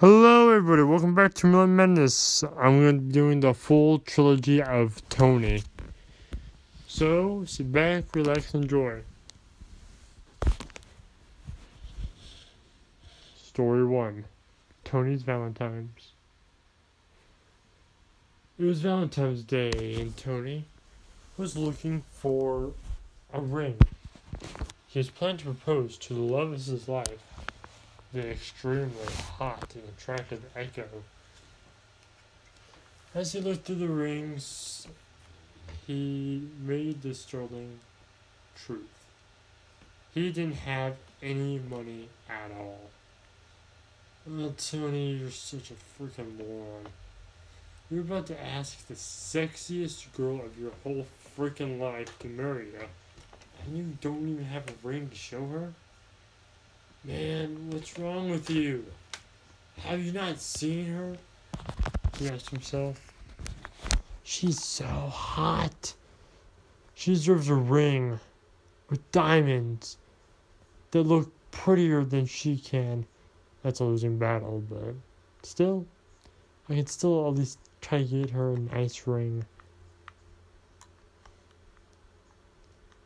Hello, everybody. Welcome back to Million Madness. I'm going to be doing the full trilogy of Tony. So, sit back, relax, and enjoy. Story 1 Tony's Valentine's. It was Valentine's Day, and Tony was looking for a ring. He was planning to propose to the love of his life the extremely hot and attractive Echo. As he looked through the rings, he made the sterling truth. He didn't have any money at all. Oh, Tony, you're such a freaking moron. You're about to ask the sexiest girl of your whole freaking life to marry you, and you don't even have a ring to show her? Man, what's wrong with you? Have you not seen her? He asked himself. She's so hot. She deserves a ring with diamonds that look prettier than she can. That's a losing battle, but still, I can still at least try to get her a nice ring.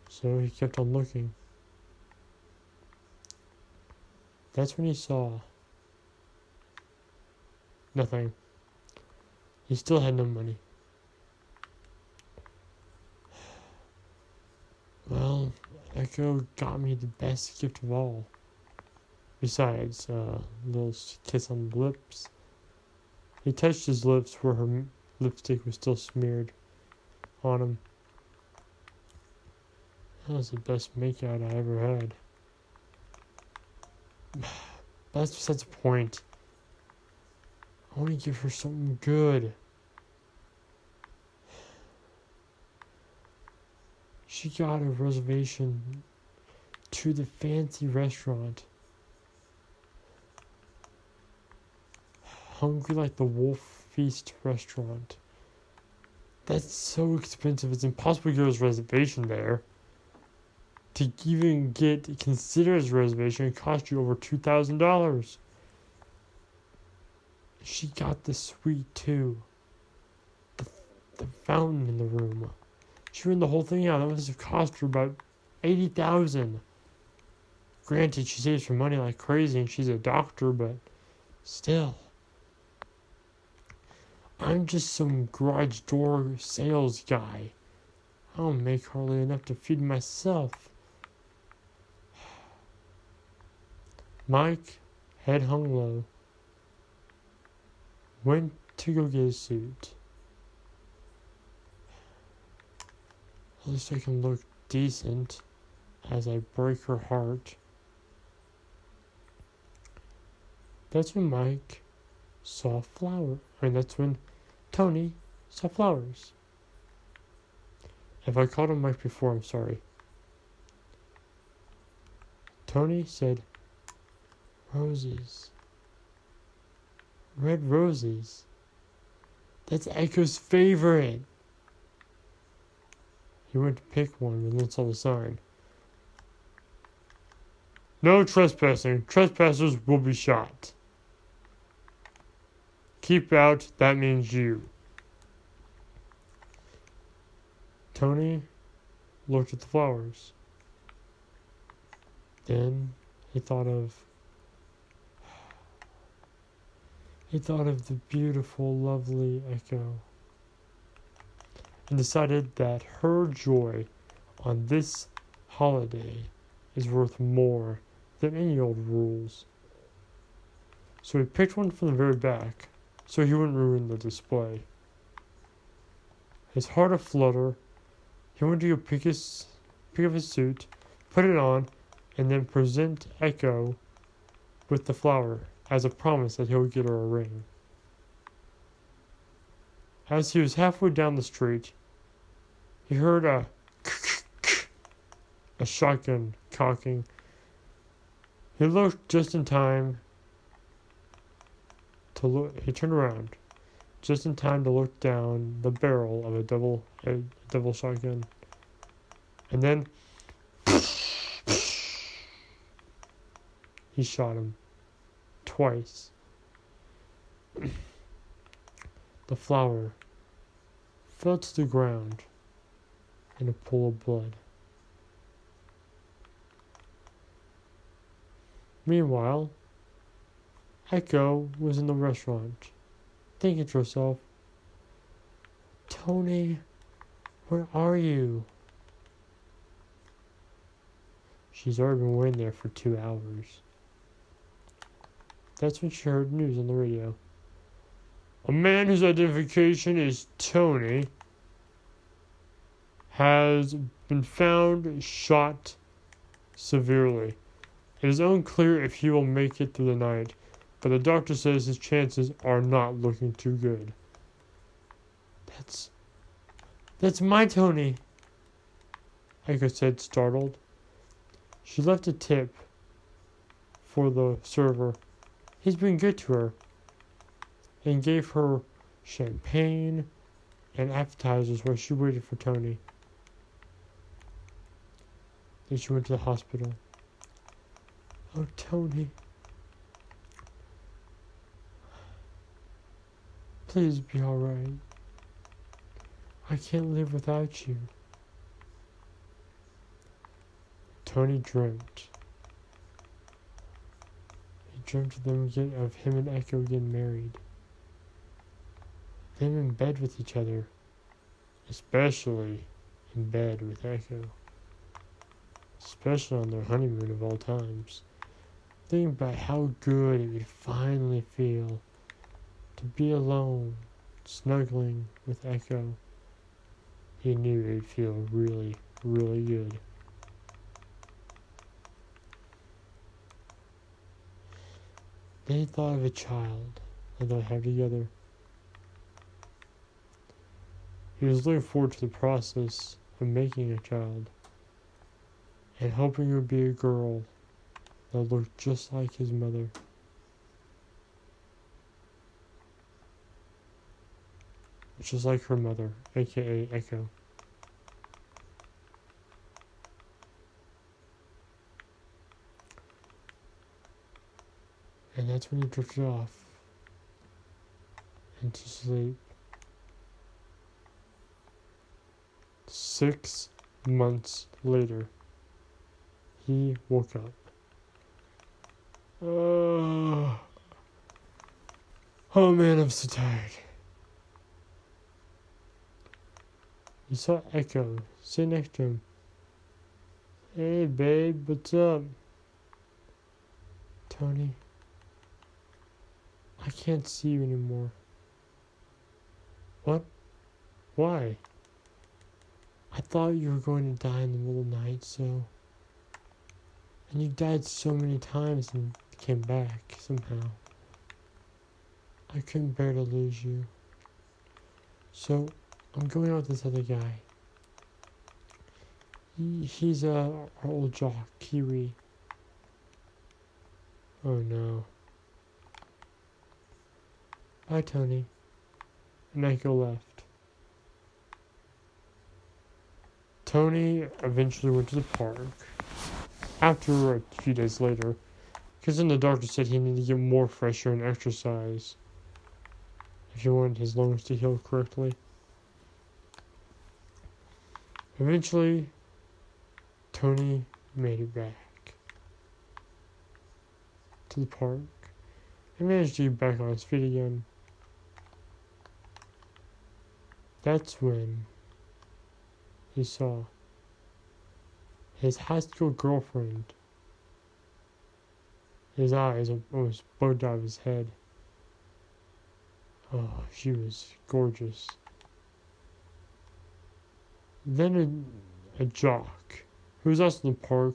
So he kept on looking. That's when he saw nothing. He still had no money. Well, Echo got me the best gift of all. Besides, uh, little kiss on the lips. He touched his lips where her lipstick was still smeared on him. That was the best makeout I ever had. That's besides the point. I want to give her something good. She got a reservation to the fancy restaurant. Hungry like the Wolf Feast restaurant. That's so expensive, it's impossible to get a reservation there to even get consider as reservation, cost you over two thousand dollars. She got the suite too. The, the fountain in the room. She ran the whole thing out. That must have cost her about eighty thousand. Granted, she saves her money like crazy, and she's a doctor, but still. I'm just some garage door sales guy. I don't make hardly enough to feed myself. Mike, head hung low, went to go get his suit. At least I can look decent as I break her heart. That's when Mike saw flowers. I mean, that's when Tony saw flowers. If I called him Mike before, I'm sorry. Tony said, Roses. Red roses. That's Echo's favorite. He went to pick one and then saw the sign. No trespassing. Trespassers will be shot. Keep out, that means you. Tony looked at the flowers. Then he thought of He thought of the beautiful, lovely Echo and decided that her joy on this holiday is worth more than any old rules. So he picked one from the very back so he wouldn't ruin the display. His heart aflutter, he went to go pick his pick up his suit, put it on, and then present Echo with the flower as a promise that he would get her a ring. As he was halfway down the street, he heard a a shotgun cocking. He looked just in time to look. He turned around, just in time to look down the barrel of a double a double shotgun, and then he shot him twice. the flower fell to the ground in a pool of blood. Meanwhile, Echo was in the restaurant, thinking to herself, Tony, where are you? She's already been waiting there for two hours. That's when she heard news on the radio. A man whose identification is Tony has been found shot severely. It is unclear if he will make it through the night, but the doctor says his chances are not looking too good. That's. That's my Tony, Echo said, startled. She left a tip for the server. He's been good to her and gave her champagne and appetizers while she waited for Tony. Then she went to the hospital. Oh, Tony. Please be alright. I can't live without you. Tony dreamt. Dreamt of them get of him and Echo getting married. Them in bed with each other. Especially in bed with Echo. Especially on their honeymoon of all times. Thinking about how good it would finally feel to be alone, snuggling with Echo. He knew it would feel really, really good. They thought of a child that they'll have together. He was looking forward to the process of making a child and hoping it would be a girl that looked just like his mother. Just like her mother, aka Echo. That's when he drifted off into sleep. Six months later, he woke up. Uh, oh man, I'm so tired. He saw Echo sit next to him. Hey, babe, what's up? Tony, I can't see you anymore. What? Why? I thought you were going to die in the middle of the night, so. And you died so many times and came back somehow. I couldn't bear to lose you. So, I'm going out with this other guy. He, he's uh, our old jock, Kiwi. Oh no. Bye, Tony. And Echo left. Tony eventually went to the park. After a few days later, because then the doctor said he needed to get more fresh air and exercise if he wanted his lungs to heal correctly. Eventually, Tony made it back to the park and managed to get back on his feet again. That's when he saw his high school girlfriend. His eyes almost bugged out of his head. Oh, she was gorgeous. Then a, a jock, who was also in the park,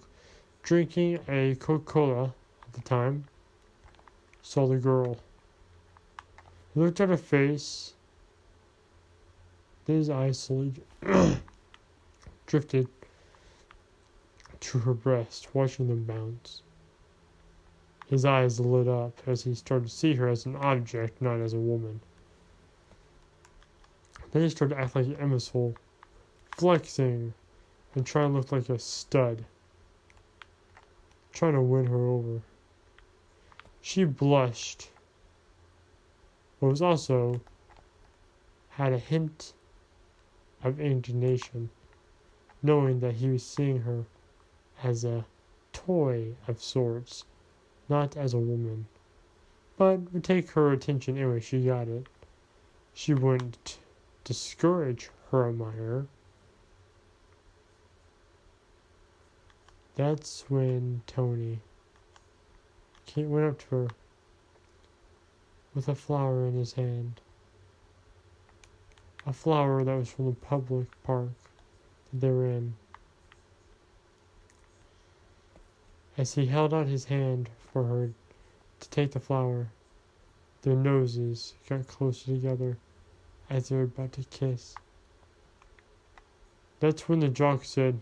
drinking a Coca Cola at the time, saw the girl. He looked at her face. His eyes slowly drifted to her breast, watching them bounce. His eyes lit up as he started to see her as an object, not as a woman. Then he started to act like an imbecile flexing and trying to look like a stud. Trying to win her over. She blushed but was also had a hint of indignation, knowing that he was seeing her as a toy of sorts, not as a woman. But would take her attention anyway, she got it. She wouldn't discourage her admirer. That's when Tony came, went up to her with a flower in his hand. A flower that was from the public park that they were in. As he held out his hand for her to take the flower, their noses got closer together as they were about to kiss. That's when the jock said,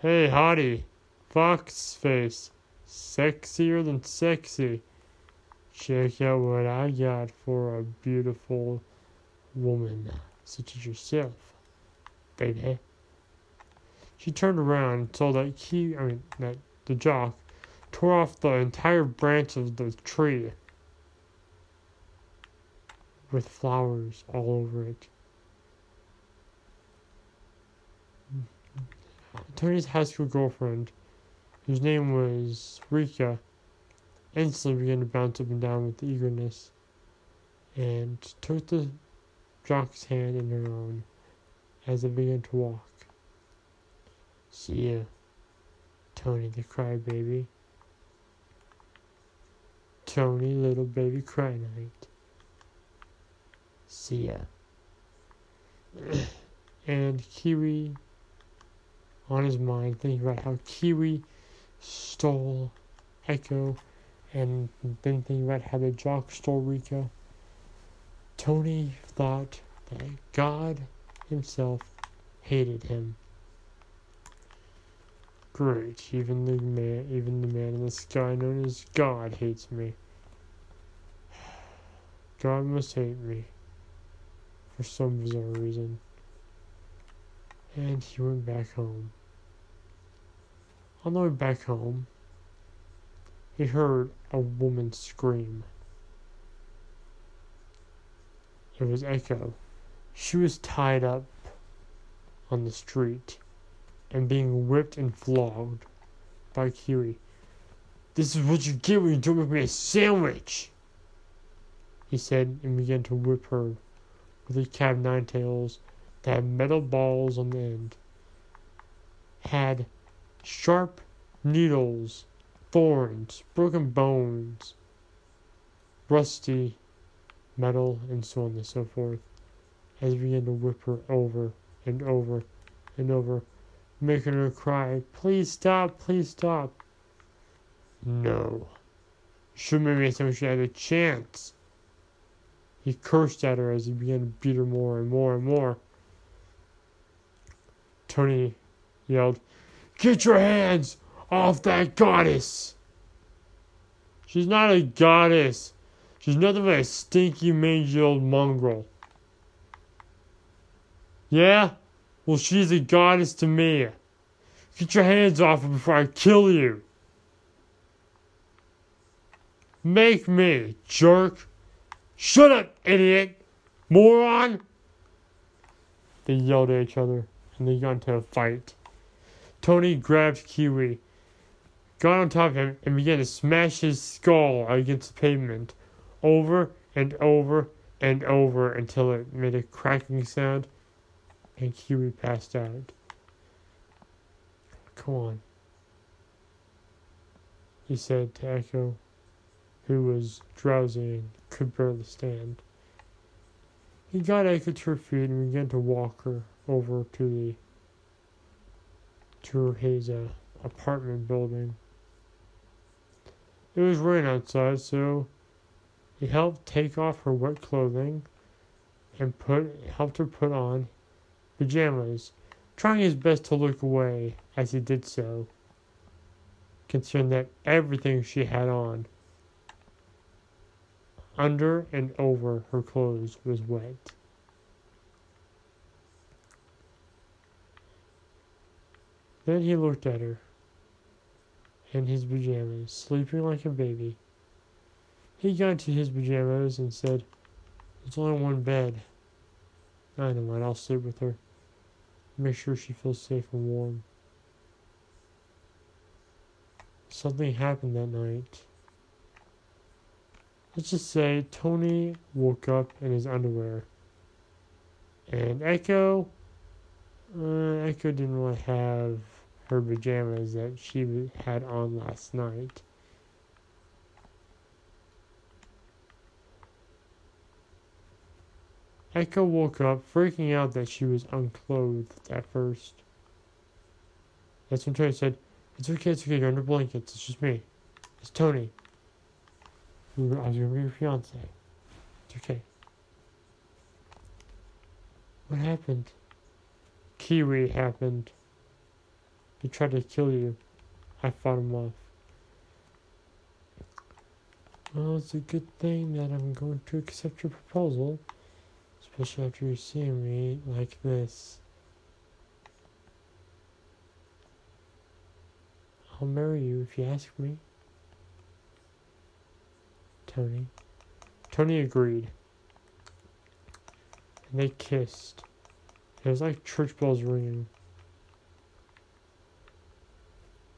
Hey, hottie, fox face, sexier than sexy. Check out what I got for a beautiful woman such as yourself, baby. She turned around and saw that he, I mean, that the jock tore off the entire branch of the tree with flowers all over it. Tony's high school girlfriend, whose name was Rika, instantly began to bounce up and down with eagerness and took the jock's hand in her own as they began to walk. See ya, Tony the crybaby. Tony, little baby cry night. See ya. and Kiwi on his mind, thinking about how Kiwi stole Echo, and then thinking about how the jock stole Rika. Tony thought that God himself hated him. Great, even the man, even the man in the sky known as God hates me. God must hate me for some bizarre reason. And he went back home. On the way back home, he heard a woman scream. It was Echo. She was tied up on the street and being whipped and flogged by Kiwi. This is what you get when you don't make me a sandwich, he said and began to whip her with a cat of nine tails that had metal balls on the end, had sharp needles, thorns, broken bones, rusty metal, and so on and so forth, as he began to whip her over and over and over, making her cry, Please stop, please stop. No. Have made me she had a chance. He cursed at her as he began to beat her more and more and more. Tony yelled, Get your hands off that goddess! She's not a goddess. She's nothing but a stinky, mangy old mongrel. Yeah? Well, she's a goddess to me. Get your hands off her before I kill you. Make me, jerk. Shut up, idiot! Moron! They yelled at each other and they got into a fight. Tony grabbed Kiwi, got on top of him, and began to smash his skull against the pavement over and over and over until it made a cracking sound and Kiwi passed out. Come on, he said to Echo who was drowsy and could barely stand. He got Echo to her feet and began to walk her over to the to his uh, apartment building. It was rain outside, so he helped take off her wet clothing and put helped her put on pajamas, trying his best to look away as he did so, concerned that everything she had on under and over her clothes was wet. Then he looked at her in his pajamas, sleeping like a baby. He got into his pajamas and said, There's only one bed. I know what, I'll sleep with her. Make sure she feels safe and warm. Something happened that night. Let's just say Tony woke up in his underwear. And Echo, uh, Echo didn't really have her pajamas that she had on last night. Echo woke up, freaking out that she was unclothed at first. That's when Tony said, It's okay, it's okay, you're under blankets, it's just me. It's Tony. I was gonna be your fiance. It's okay. What happened? Kiwi happened. He tried to kill you. I fought him off. Well, it's a good thing that I'm going to accept your proposal. Especially after you see me like this. I'll marry you if you ask me. Tony. Tony agreed. And they kissed. It was like church bells ringing.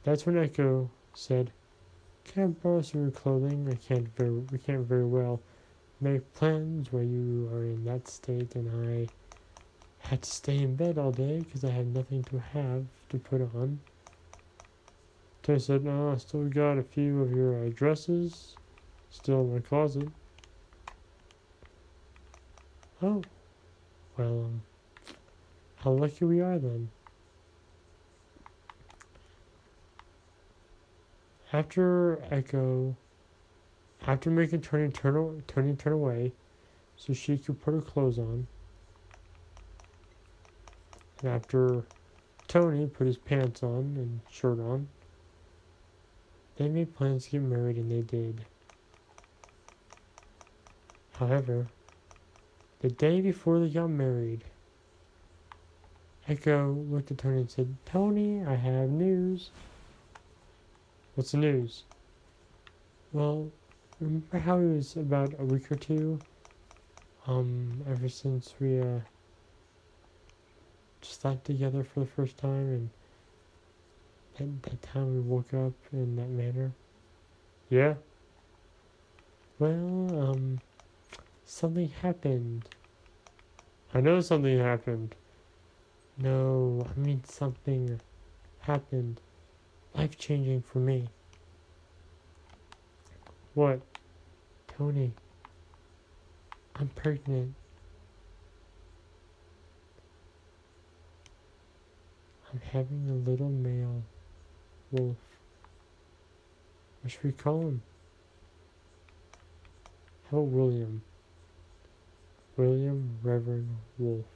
That's when Echo said, Can I borrow some of your clothing? I can't very we can't very well make plans where you are in that state and I had to stay in bed all day because I had nothing to have to put on. I said, no, I still got a few of your uh, dresses still in my closet. Oh, well, um, how lucky we are then. After Echo after making Tony turn, Tony turn away so she could put her clothes on, and after Tony put his pants on and shirt on, they made plans to get married and they did. However, the day before they got married, Echo looked at Tony and said, Tony, I have news. What's the news? Well, remember how it was about a week or two um ever since we uh slept together for the first time and that, that time we woke up in that manner? Yeah. Well um something happened. I know something happened. No i mean something happened. Life changing for me what? Tony. I'm pregnant. I'm having a little male wolf. What should we call him? How William? William Reverend Wolf.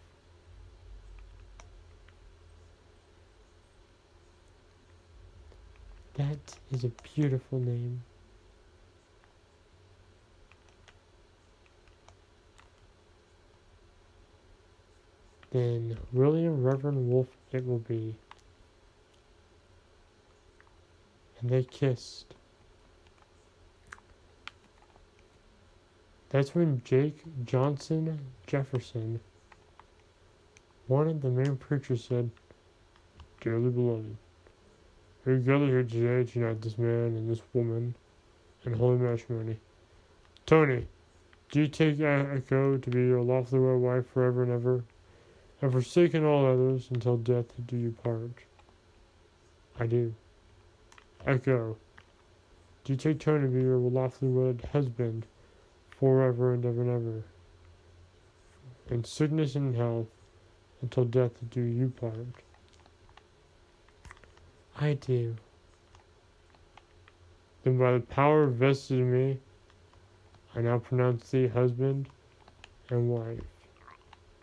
That is a beautiful name. Then William Reverend Wolf it will be. And they kissed. That's when Jake Johnson Jefferson, one of the main preachers, said, Dearly beloved, we gather here today to unite this man and this woman in holy matrimony. Tony, do you take Echo to be your lawfully wed wife forever and ever? Have forsaken all others until death do you part. I do. Echo, do you take to be your lawfully wed husband forever and ever and ever? In sickness and health until death do you part. I do. Then by the power vested in me, I now pronounce thee husband and wife.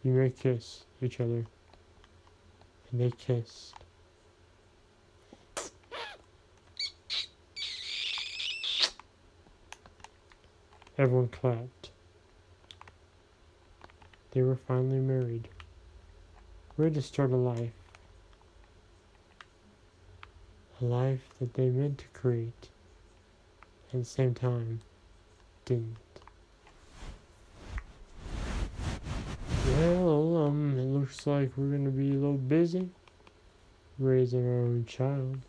You may kiss each other. And they kissed. Everyone clapped. They were finally married. Ready to start a life. A life that they meant to create at the same time didn't. Well, um, it looks like we're gonna be a little busy raising our own child.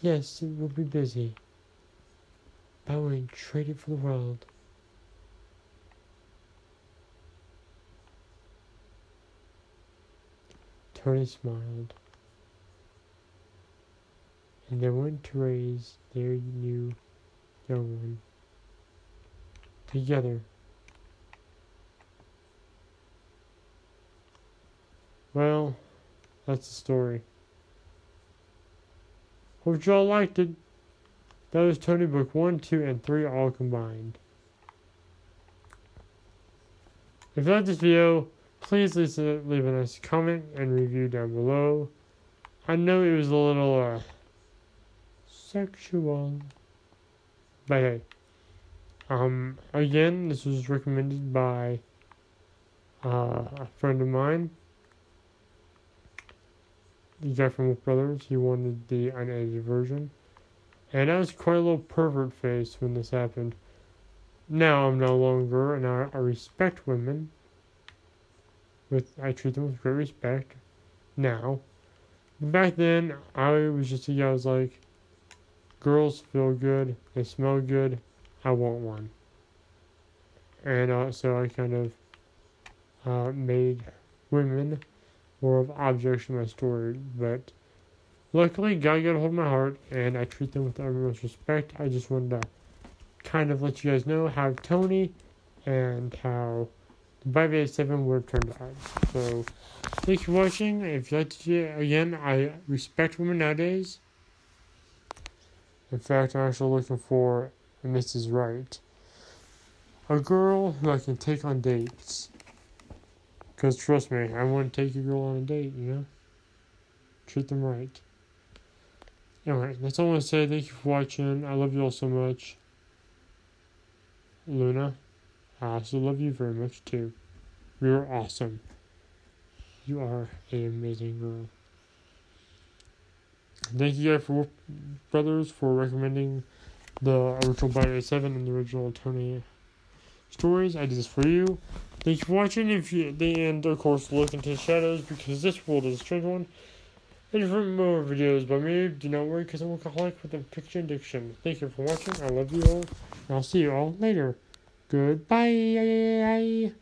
Yes, it will be busy. But wouldn't trade it for the world. Tony smiled. And they went to raise their new young one together. Well, that's the story. Hope y'all liked it. That was Tony Book 1, 2, and 3 all combined. If you like this video, please leave, leave a nice comment and review down below. I know it was a little uh, sexual. But hey, um, again, this was recommended by uh, a friend of mine. The guy from Wolf Brothers, he wanted the unedited version. And I was quite a little pervert face when this happened. Now I'm no longer, and I, I respect women. With I treat them with great respect. Now, back then I was just a guy. I was like, girls feel good, they smell good. I want one. And uh, so I kind of uh, made women of objects in my story, but Luckily, God got a hold of my heart, and I treat them with the utmost respect. I just wanted to kind of let you guys know how Tony and how the 587 would have turned out. So, thanks for watching. If you like to see it again, I respect women nowadays. In fact, I'm actually looking for Mrs. Right. A girl who I can take on dates. Because trust me, I to take a girl on a date, you know? Treat them right. Anyway, that's all I want to say. Thank you for watching. I love you all so much. Luna, I also love you very much too. You're awesome. You are an amazing girl. Thank you guys for brothers for recommending the original Bite 7 and the original Tony stories. I did this for you. Thank you for watching. If you, the end of course, look into the shadows because this world is a strange one. And for more videos by me, do not worry because I'm a workaholic with a fiction addiction. Thank you for watching. I love you all. And I'll see you all later. Goodbye.